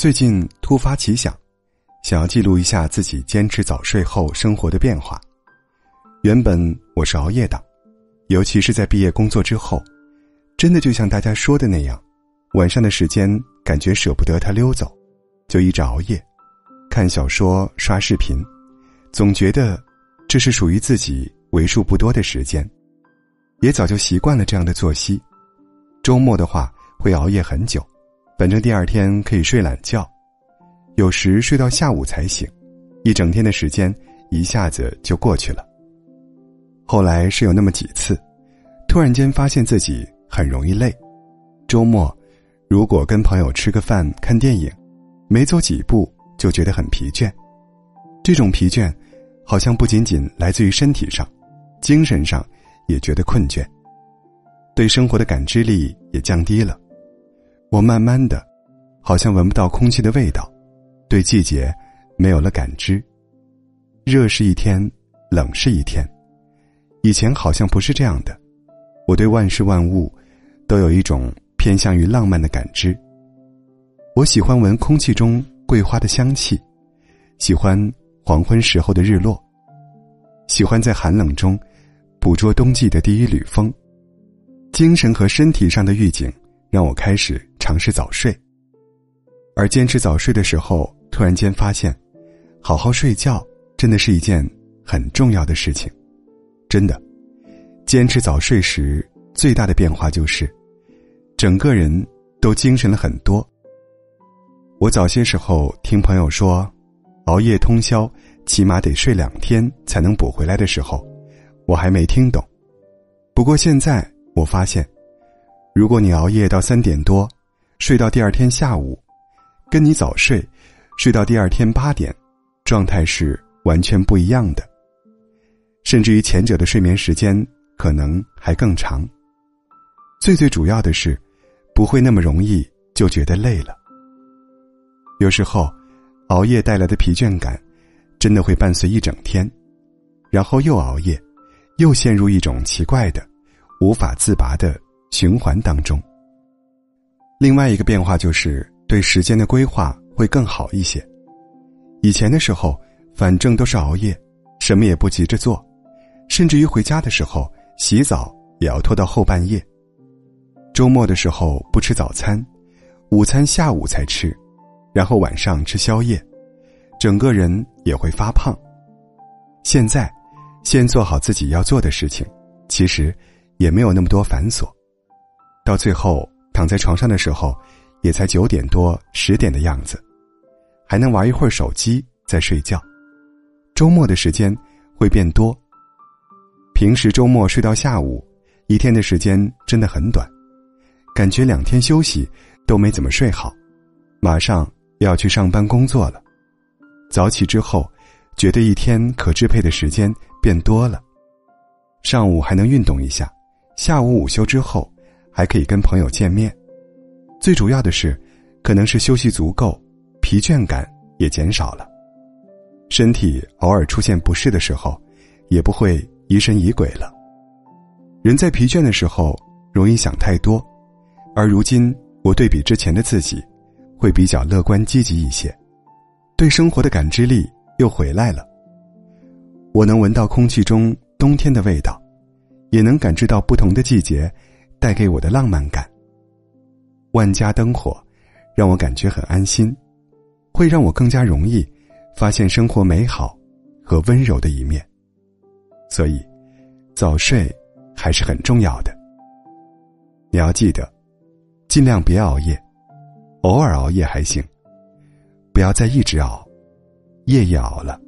最近突发奇想，想要记录一下自己坚持早睡后生活的变化。原本我是熬夜党，尤其是在毕业工作之后，真的就像大家说的那样，晚上的时间感觉舍不得它溜走，就一直熬夜，看小说、刷视频，总觉得这是属于自己为数不多的时间，也早就习惯了这样的作息。周末的话会熬夜很久。反正第二天可以睡懒觉，有时睡到下午才醒，一整天的时间一下子就过去了。后来是有那么几次，突然间发现自己很容易累。周末，如果跟朋友吃个饭、看电影，没走几步就觉得很疲倦。这种疲倦，好像不仅仅来自于身体上，精神上也觉得困倦，对生活的感知力也降低了。我慢慢的，好像闻不到空气的味道，对季节没有了感知。热是一天，冷是一天。以前好像不是这样的，我对万事万物都有一种偏向于浪漫的感知。我喜欢闻空气中桂花的香气，喜欢黄昏时候的日落，喜欢在寒冷中捕捉冬季的第一缕风。精神和身体上的预警让我开始。尝试早睡，而坚持早睡的时候，突然间发现，好好睡觉真的是一件很重要的事情。真的，坚持早睡时最大的变化就是，整个人都精神了很多。我早些时候听朋友说，熬夜通宵起码得睡两天才能补回来的时候，我还没听懂。不过现在我发现，如果你熬夜到三点多，睡到第二天下午，跟你早睡，睡到第二天八点，状态是完全不一样的。甚至于前者的睡眠时间可能还更长。最最主要的是，不会那么容易就觉得累了。有时候，熬夜带来的疲倦感，真的会伴随一整天，然后又熬夜，又陷入一种奇怪的、无法自拔的循环当中。另外一个变化就是对时间的规划会更好一些。以前的时候，反正都是熬夜，什么也不急着做，甚至于回家的时候洗澡也要拖到后半夜。周末的时候不吃早餐，午餐下午才吃，然后晚上吃宵夜，整个人也会发胖。现在，先做好自己要做的事情，其实也没有那么多繁琐，到最后。躺在床上的时候，也才九点多十点的样子，还能玩一会儿手机再睡觉。周末的时间会变多。平时周末睡到下午，一天的时间真的很短，感觉两天休息都没怎么睡好，马上要去上班工作了。早起之后，觉得一天可支配的时间变多了，上午还能运动一下，下午午休之后。还可以跟朋友见面，最主要的是，可能是休息足够，疲倦感也减少了。身体偶尔出现不适的时候，也不会疑神疑鬼了。人在疲倦的时候容易想太多，而如今我对比之前的自己，会比较乐观积极一些，对生活的感知力又回来了。我能闻到空气中冬天的味道，也能感知到不同的季节。带给我的浪漫感。万家灯火，让我感觉很安心，会让我更加容易发现生活美好和温柔的一面。所以，早睡还是很重要的。你要记得，尽量别熬夜，偶尔熬夜还行，不要再一直熬，夜夜熬了，